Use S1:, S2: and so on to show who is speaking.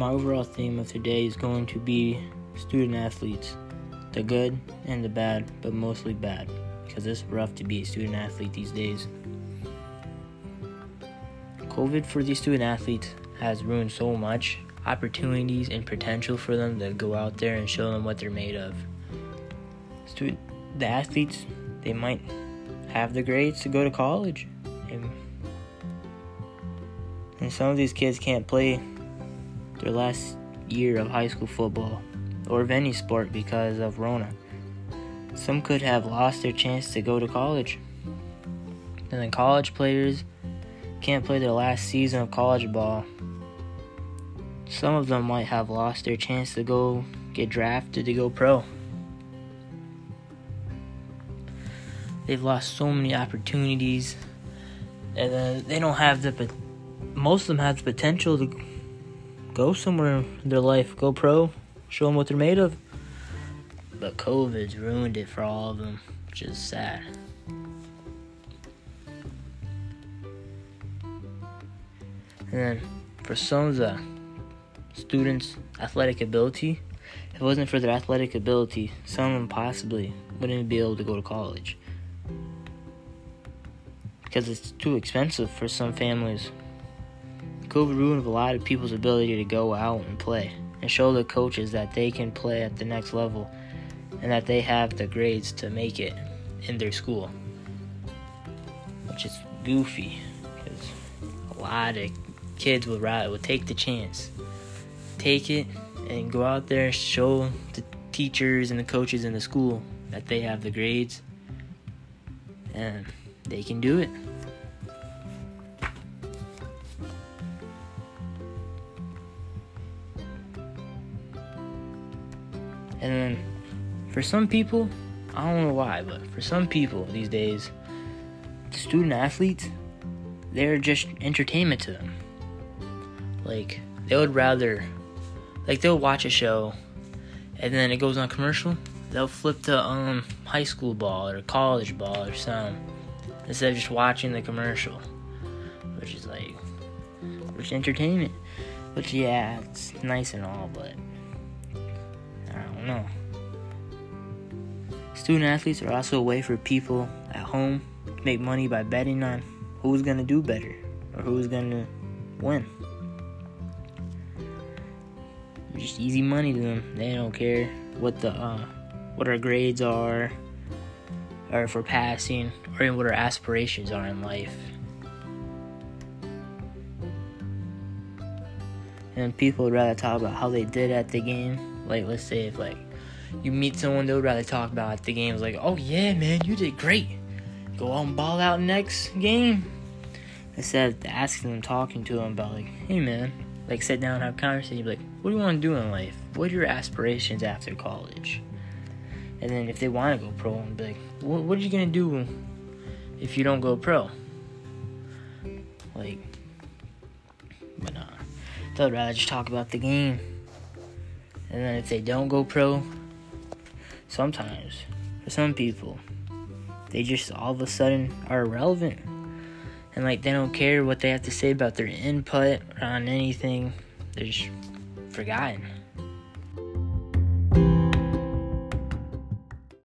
S1: my overall theme of today is going to be student athletes the good and the bad, but mostly bad because it's rough to be a student athlete these days. COVID for these student athletes has ruined so much opportunities and potential for them to go out there and show them what they're made of. Student, the athletes, they might have the grades to go to college. And, and some of these kids can't play their last year of high school football or of any sport because of Rona. Some could have lost their chance to go to college. And then college players can't play their last season of college ball. Some of them might have lost their chance to go get drafted to go pro. They've lost so many opportunities, and then they don't have the. Most of them have the potential to go somewhere in their life, go pro, show them what they're made of. But COVID's ruined it for all of them, which is sad. And then for some of the students' athletic ability, if it wasn't for their athletic ability, some of them possibly wouldn't be able to go to college. Because it's too expensive for some families. COVID ruined a lot of people's ability to go out and play and show the coaches that they can play at the next level and that they have the grades to make it in their school. Which is goofy because a lot of kids would rather would take the chance, take it, and go out there and show the teachers and the coaches in the school that they have the grades and they can do it. And then for some people, I don't know why, but for some people these days, student athletes, they're just entertainment to them. Like, they would rather, like, they'll watch a show and then it goes on commercial. They'll flip to um, high school ball or college ball or something instead of just watching the commercial, which is like, which entertainment. Which, yeah, it's nice and all, but Student athletes are also a way for people at home to make money by betting on who's going to do better or who's going to win. Just easy money to them. They don't care what the uh, what our grades are, or if we're passing, or even what our aspirations are in life. And people would rather talk about how they did at the game. Like, let's say if like you meet someone, they would rather talk about the game. It's like, oh yeah, man, you did great. Go out and ball out next game. Instead of asking them, talking to them about like, hey man, like sit down and have a conversation. Like, what do you want to do in life? What are your aspirations after college? And then if they want to go pro, and be like, what, what are you gonna do if you don't go pro? Like, but uh, they'd rather just talk about the game. And then if they don't go pro, sometimes for some people, they just all of a sudden are irrelevant and like they don't care what they have to say about their input on anything. They're just forgotten.